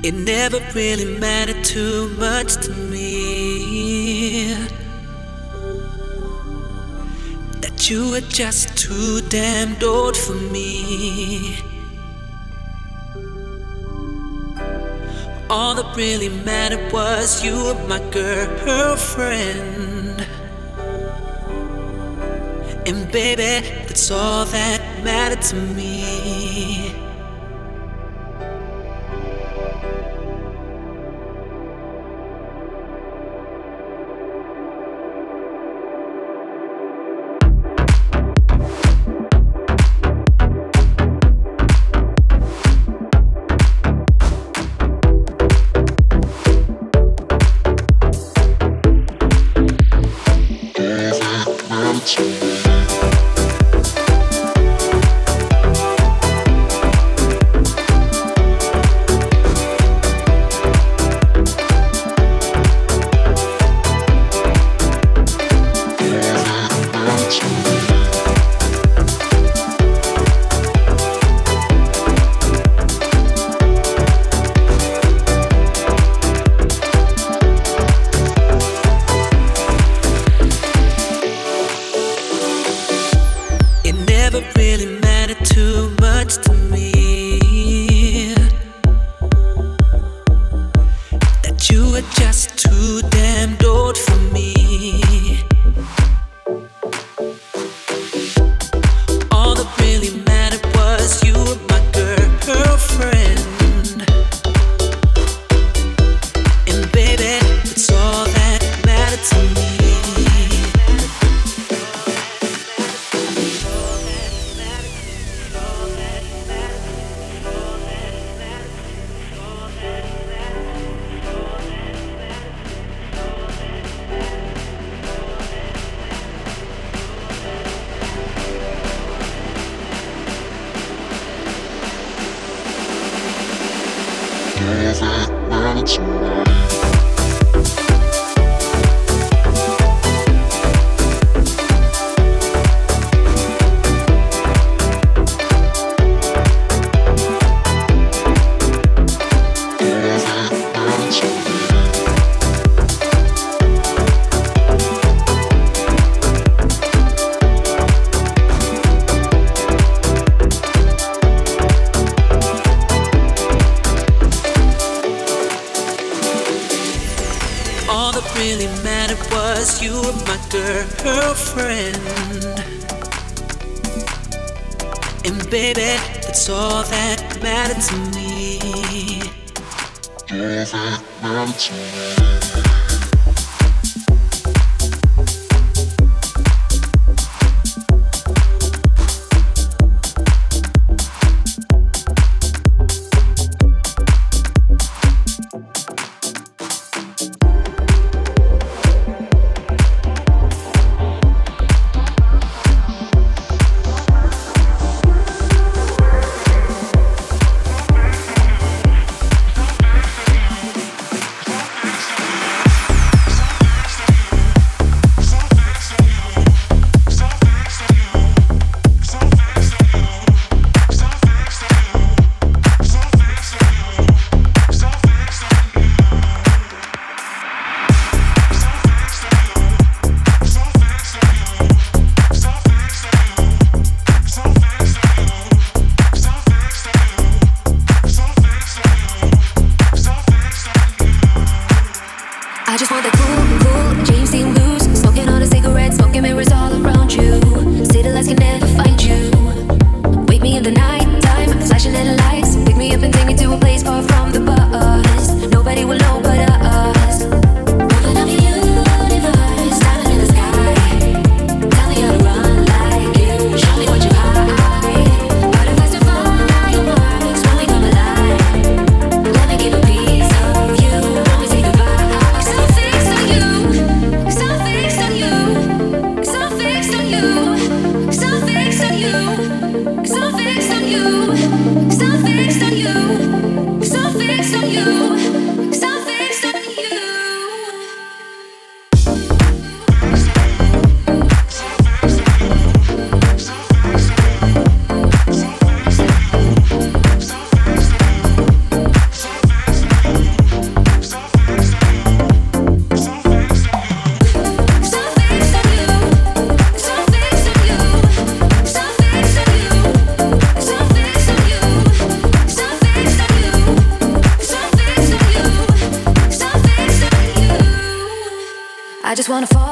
It never really mattered too much to me that you were just too damned old for me. All that really mattered was you were my girlfriend. And baby, that's all that mattered to me. just wanna fall.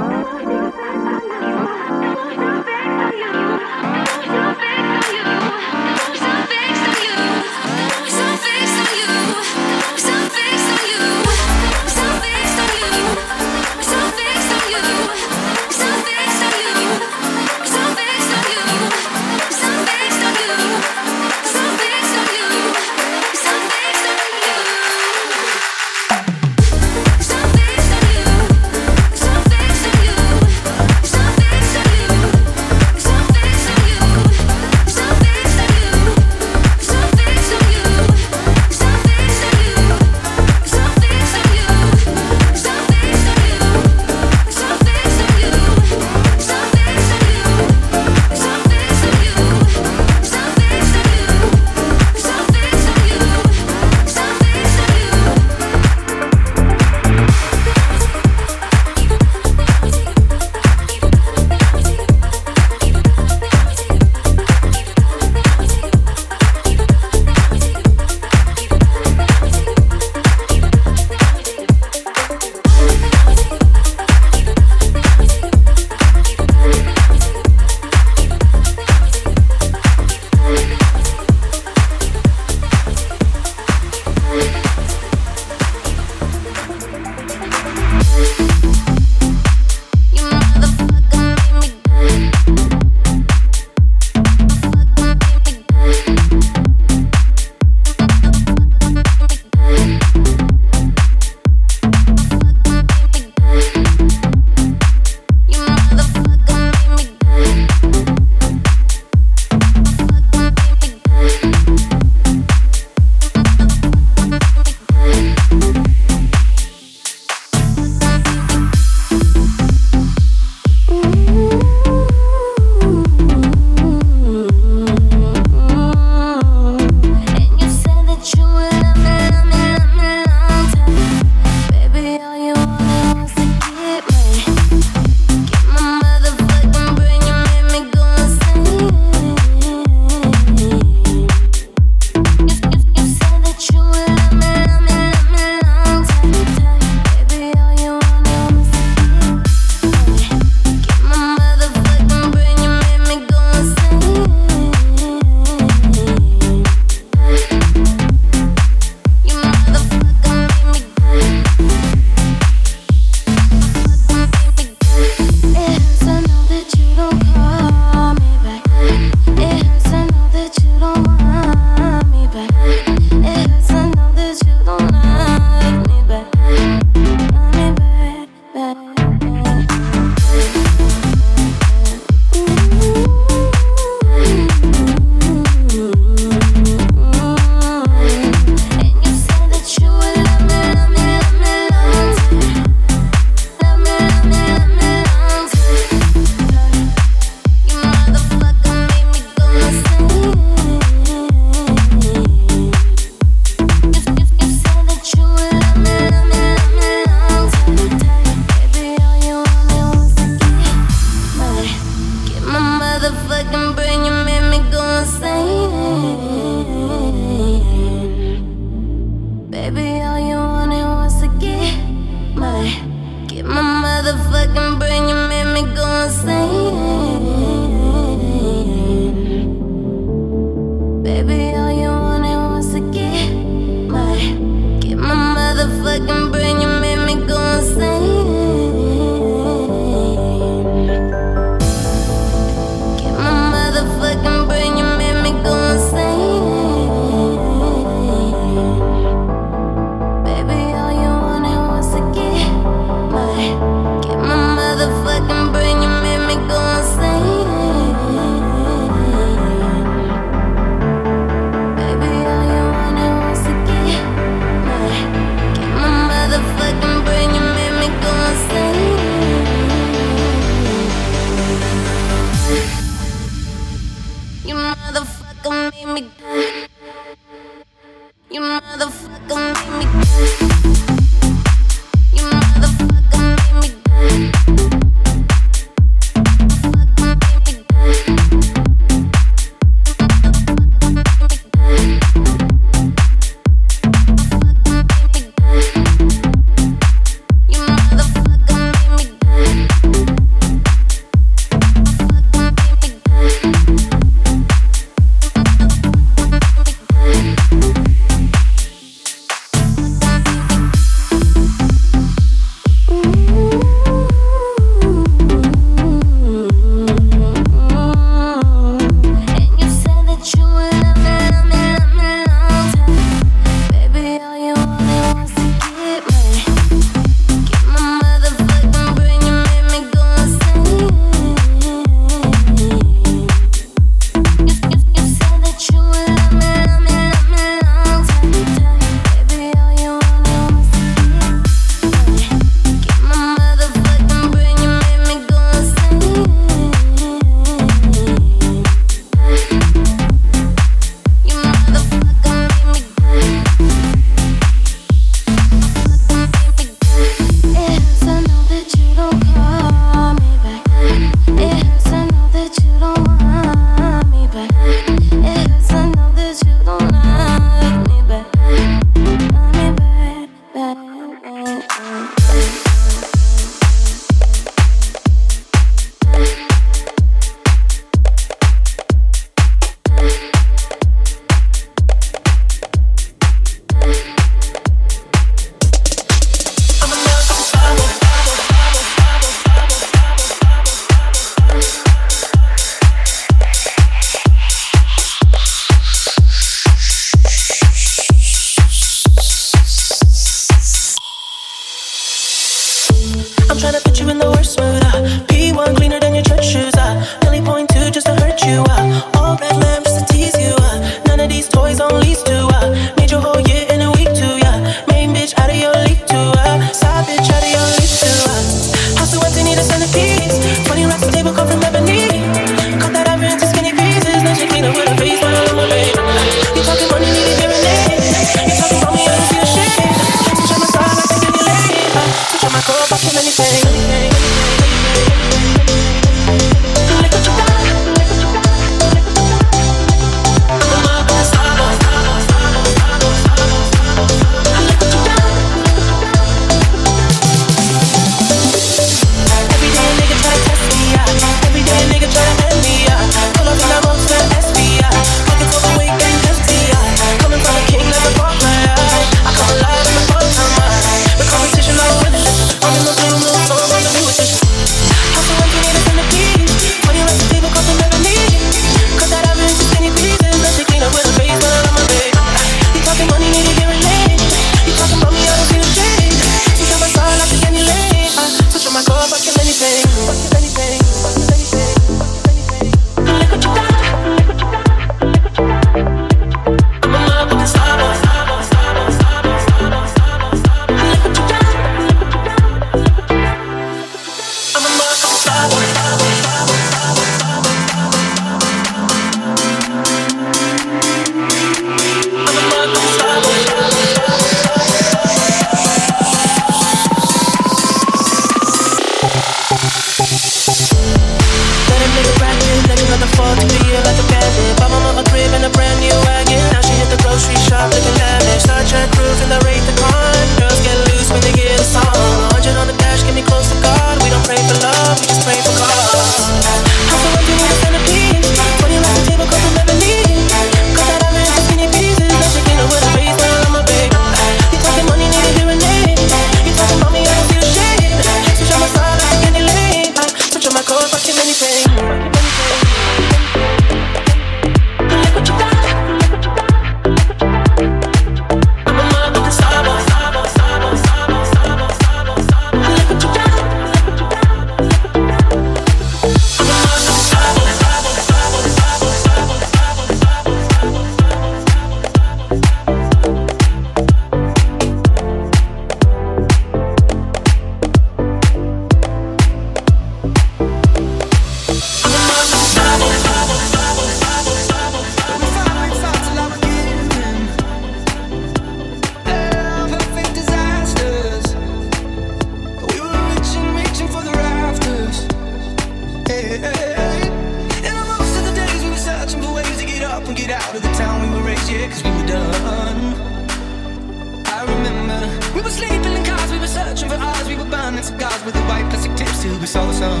Sun.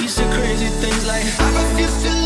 We said crazy things like I refuse to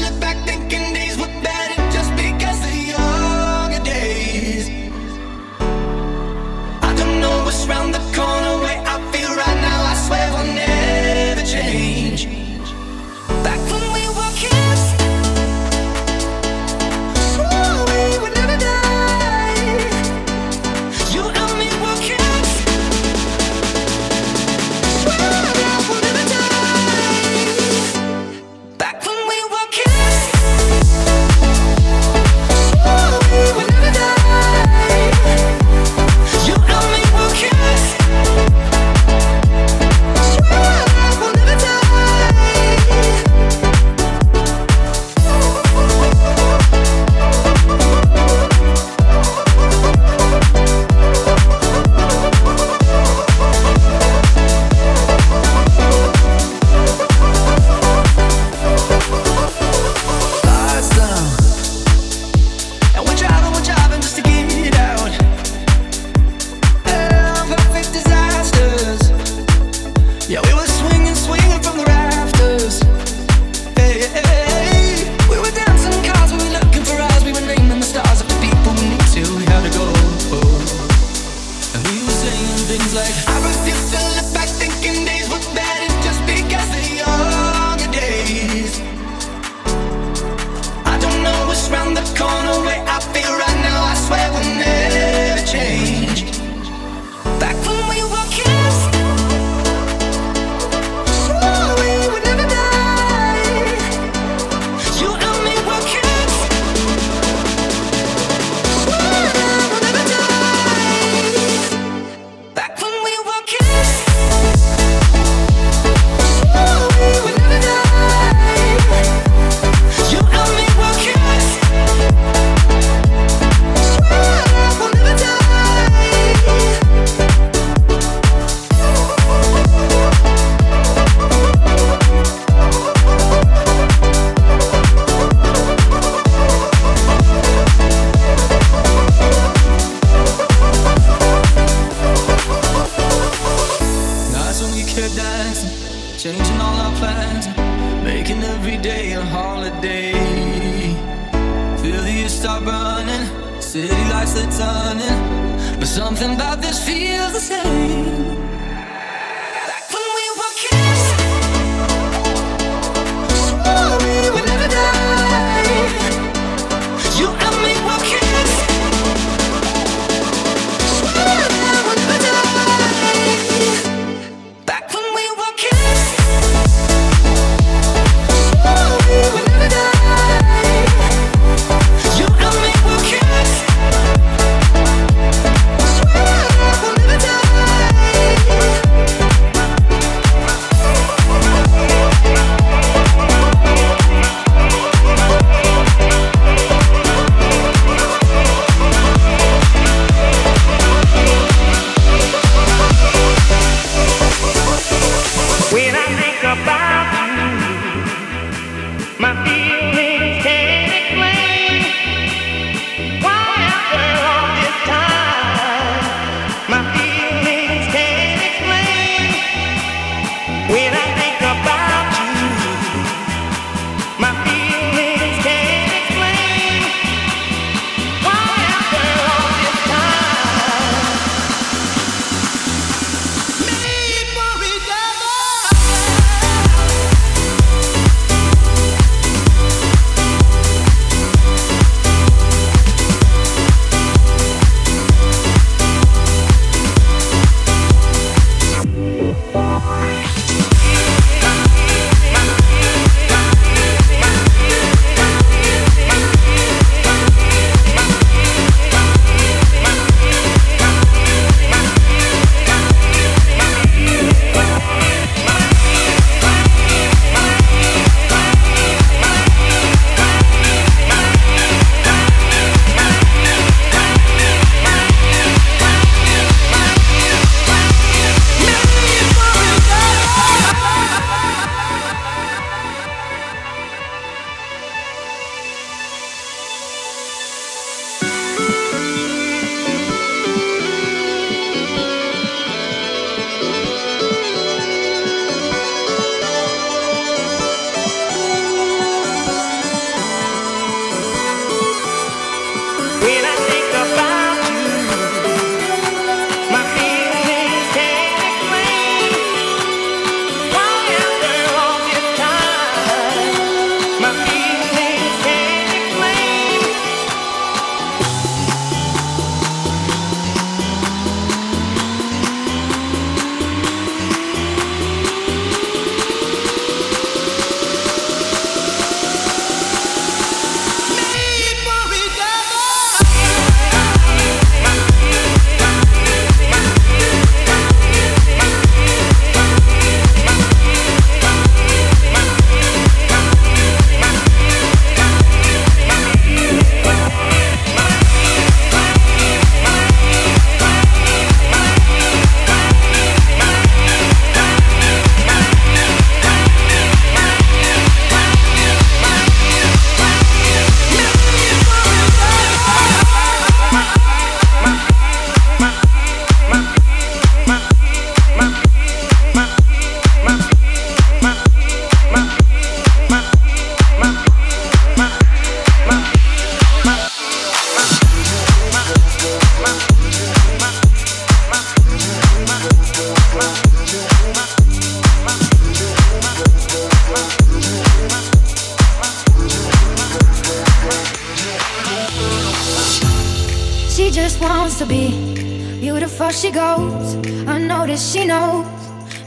just wants to be beautiful. She goes unnoticed. She knows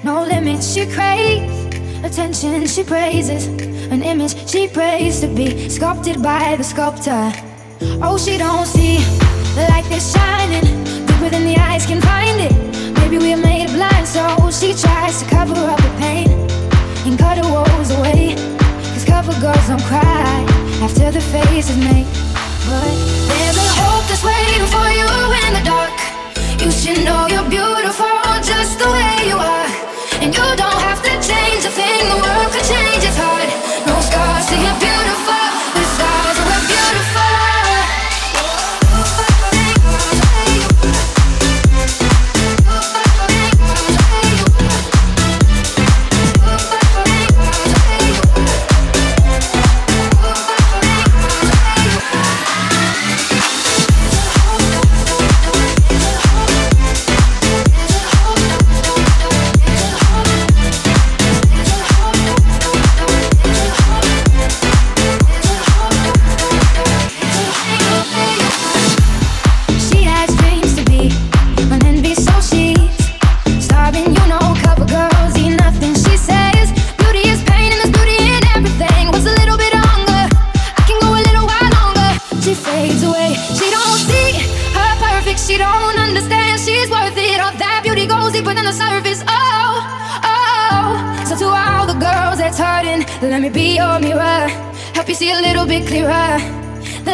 no limits. She craves attention. She praises an image she prays to be sculpted by the sculptor. Oh, she don't see the light that's shining deeper than the eyes can find it. Maybe we're made blind, so she tries to cover up the pain and cut her woes away. Cause cover girls don't cry after the face is made. But And you don't have to change a thing, the world could change its heart. No scars to you're beautiful.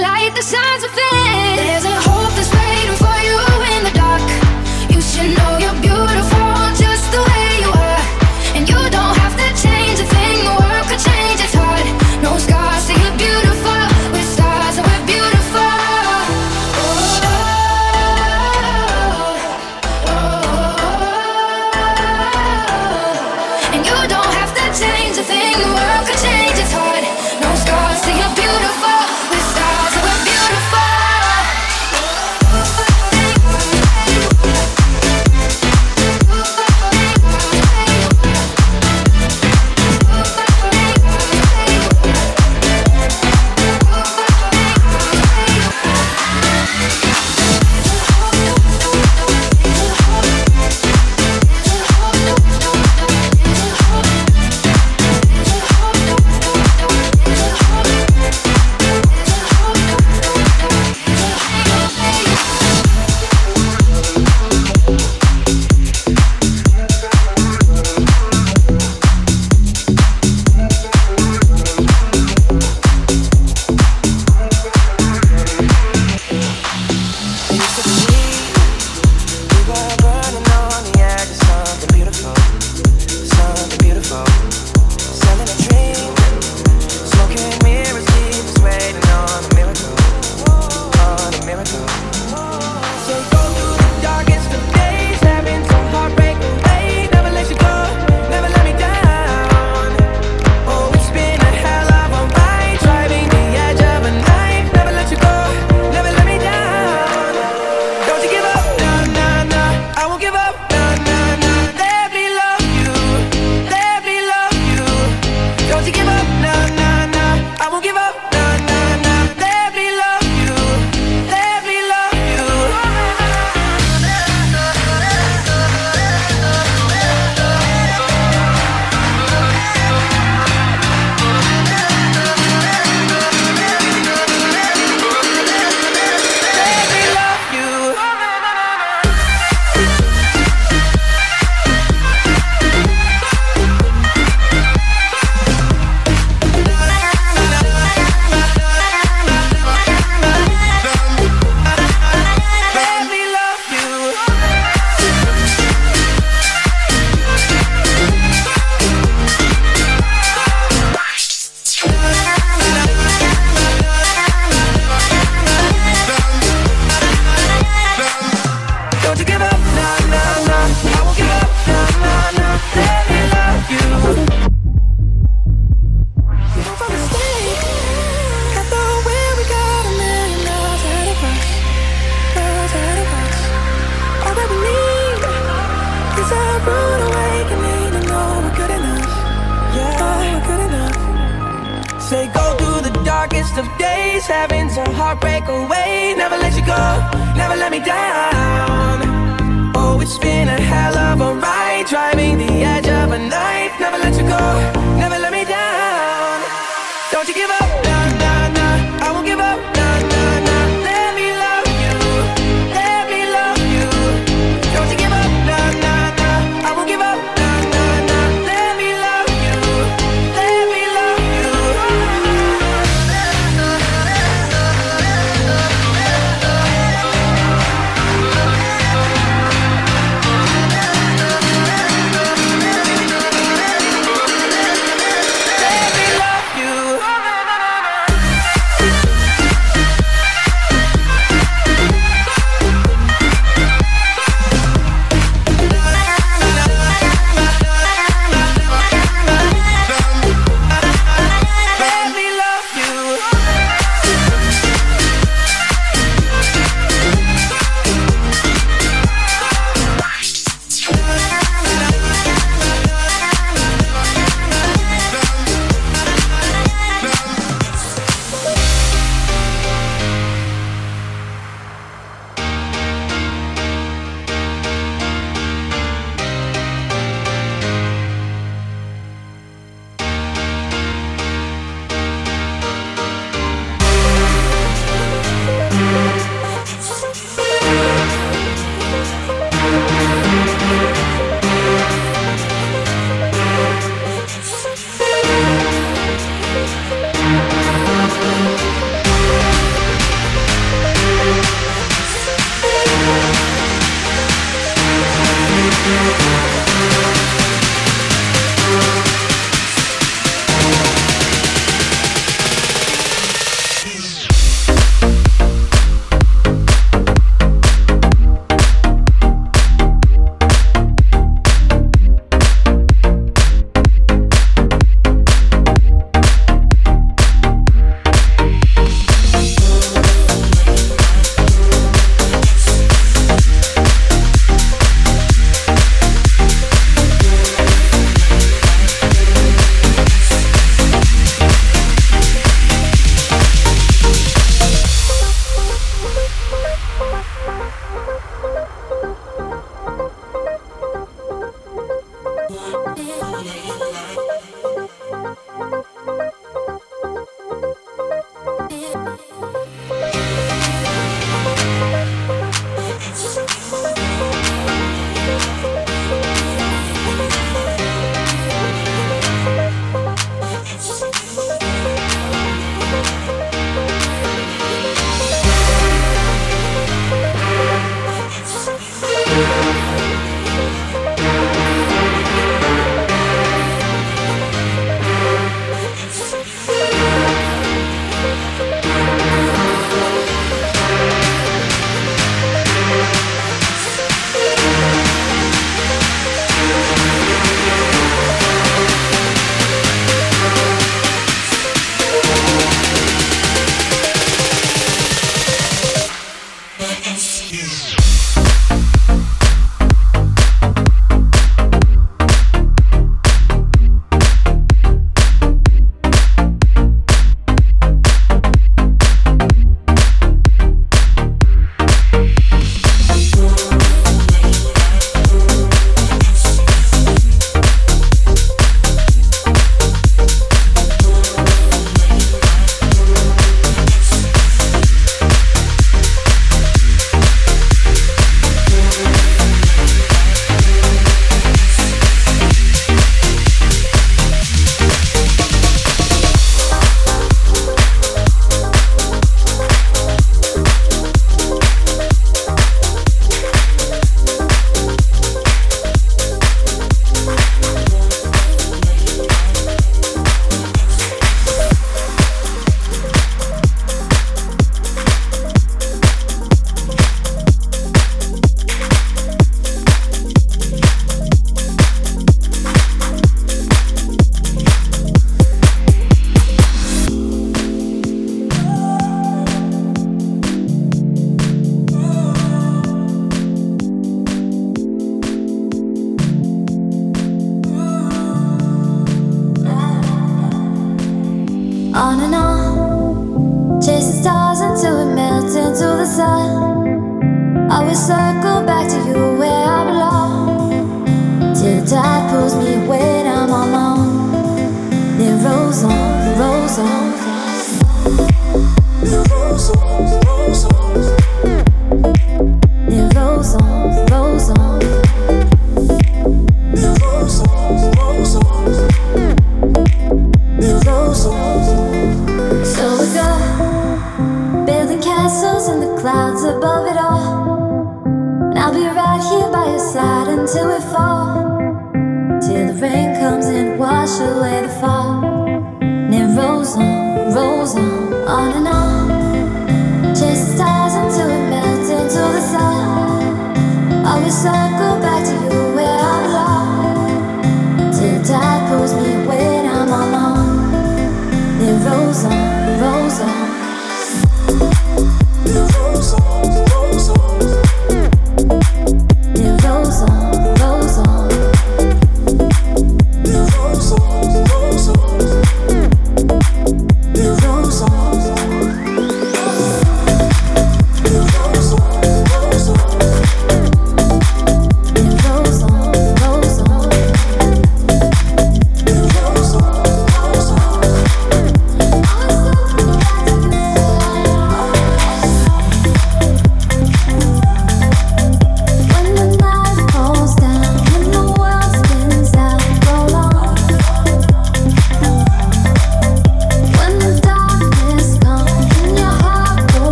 Light that shines within. Don't you give up, nah, nah, nah. I won't give up. Bye.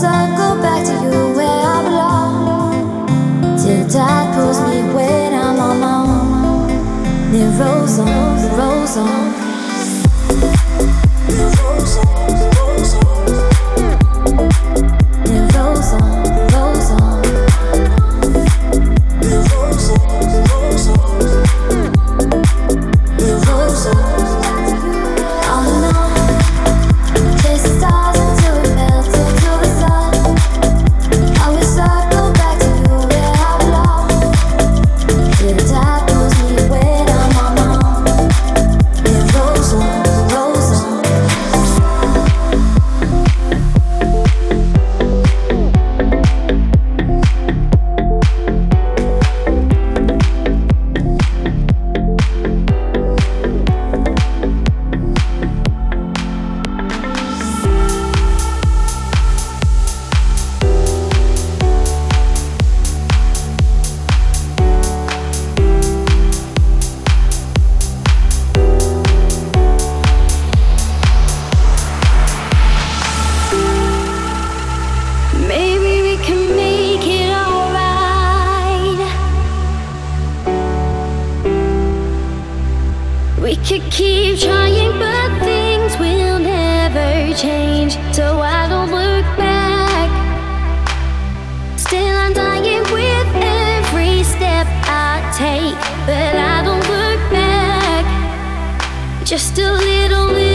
sun go back to you where I belong. Till pulls me when I'm on my on. just a little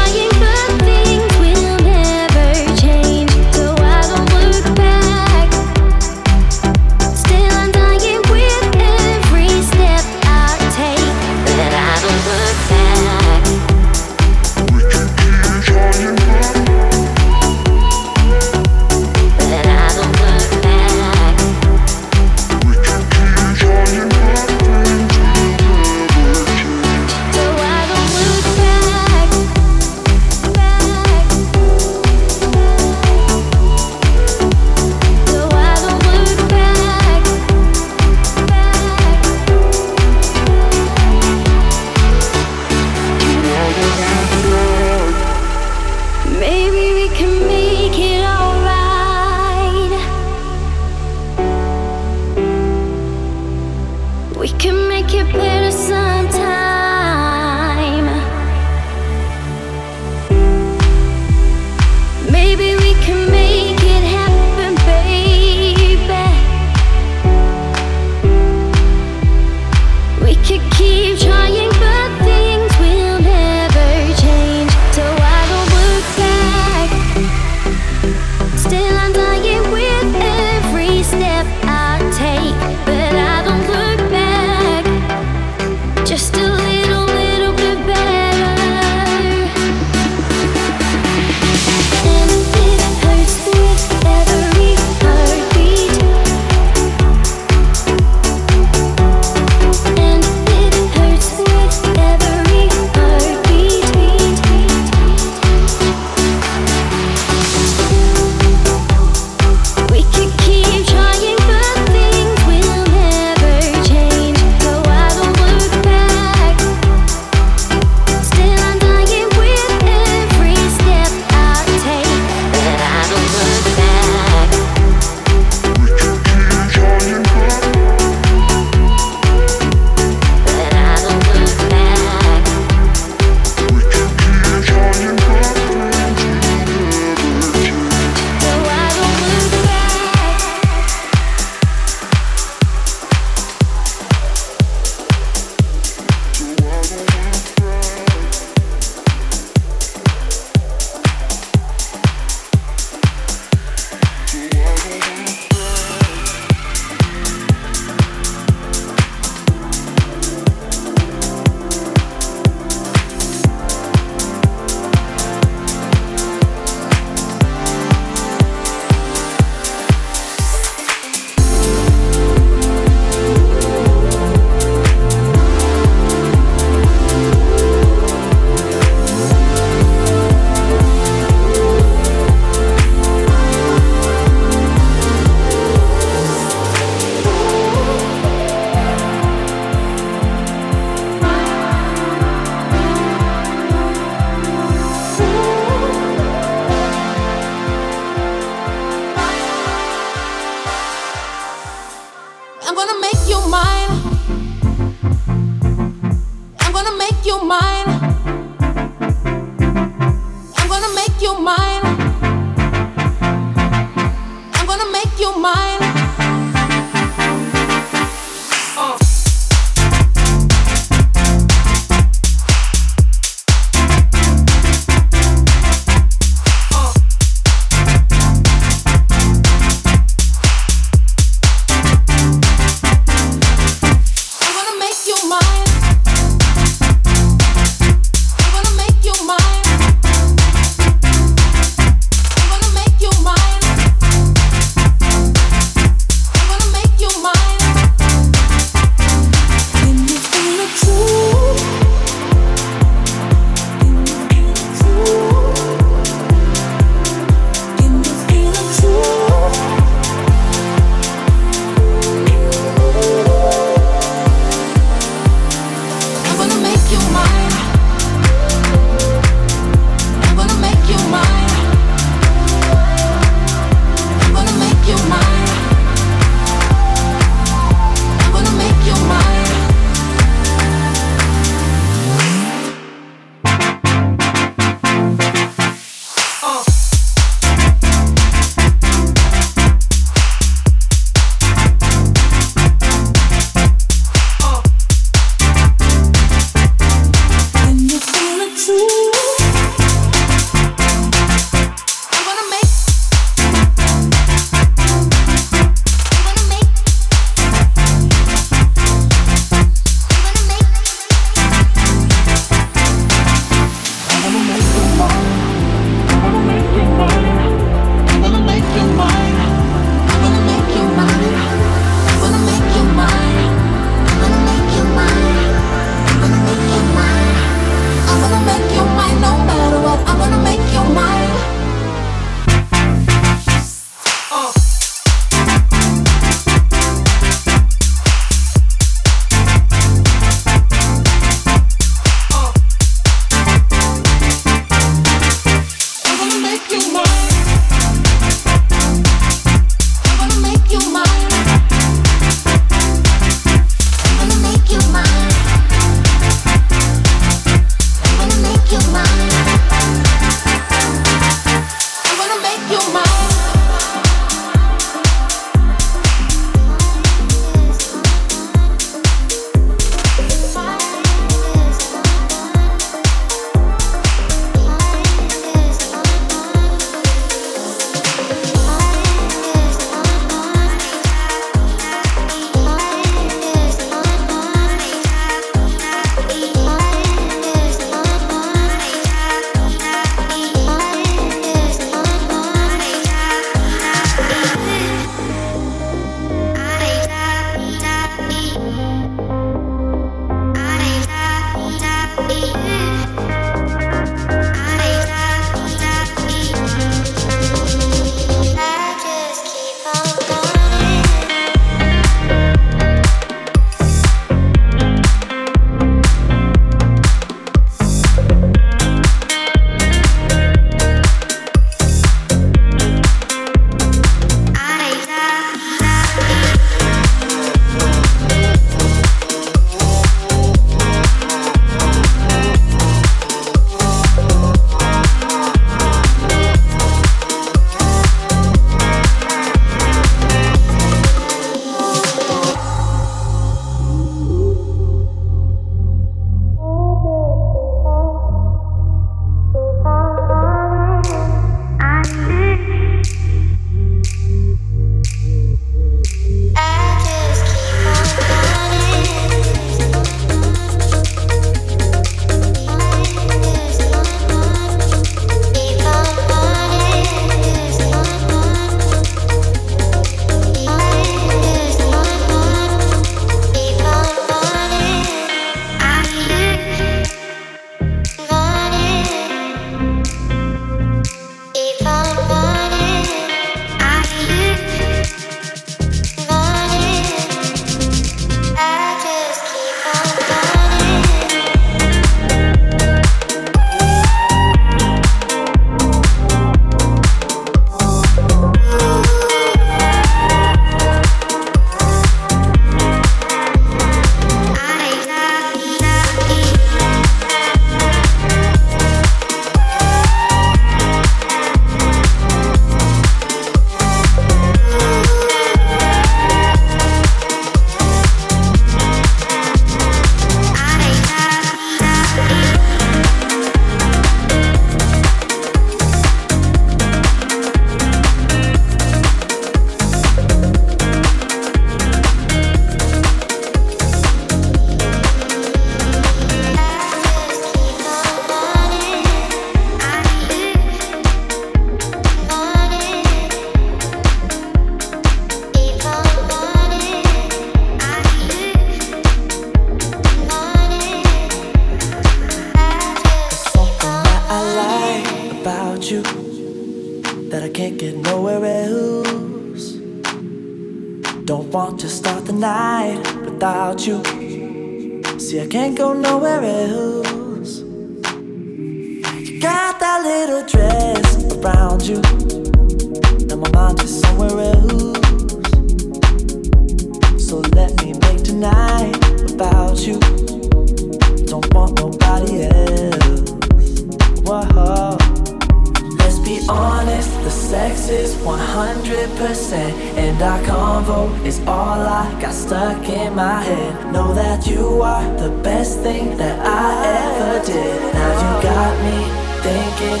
best thing that I ever did. Now you got me thinking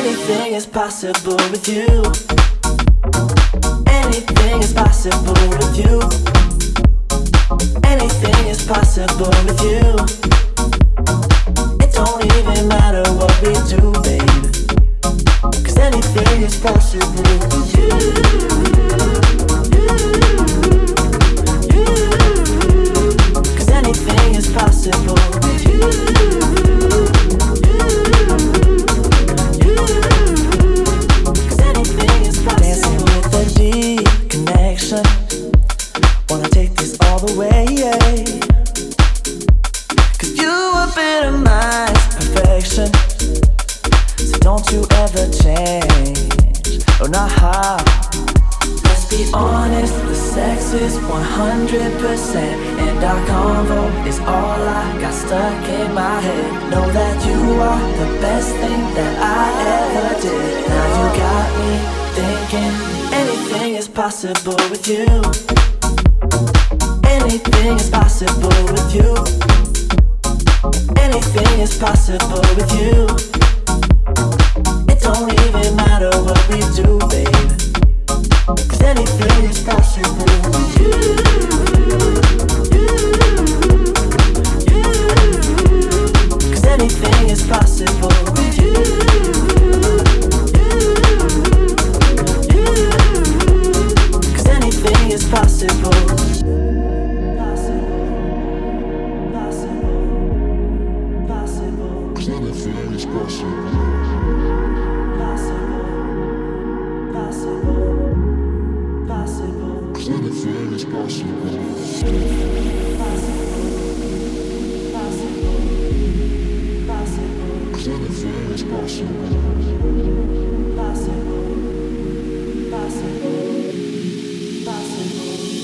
anything is possible with you. Anything is possible with you. Anything is possible with you. It don't even matter what we do, babe. Cause anything is possible with you. possible.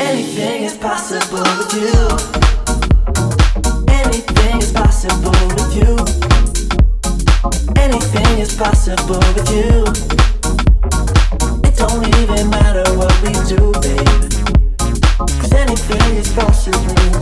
Anything is possible with you. possible with you. It don't even matter what we do, baby. Cause anything is possible.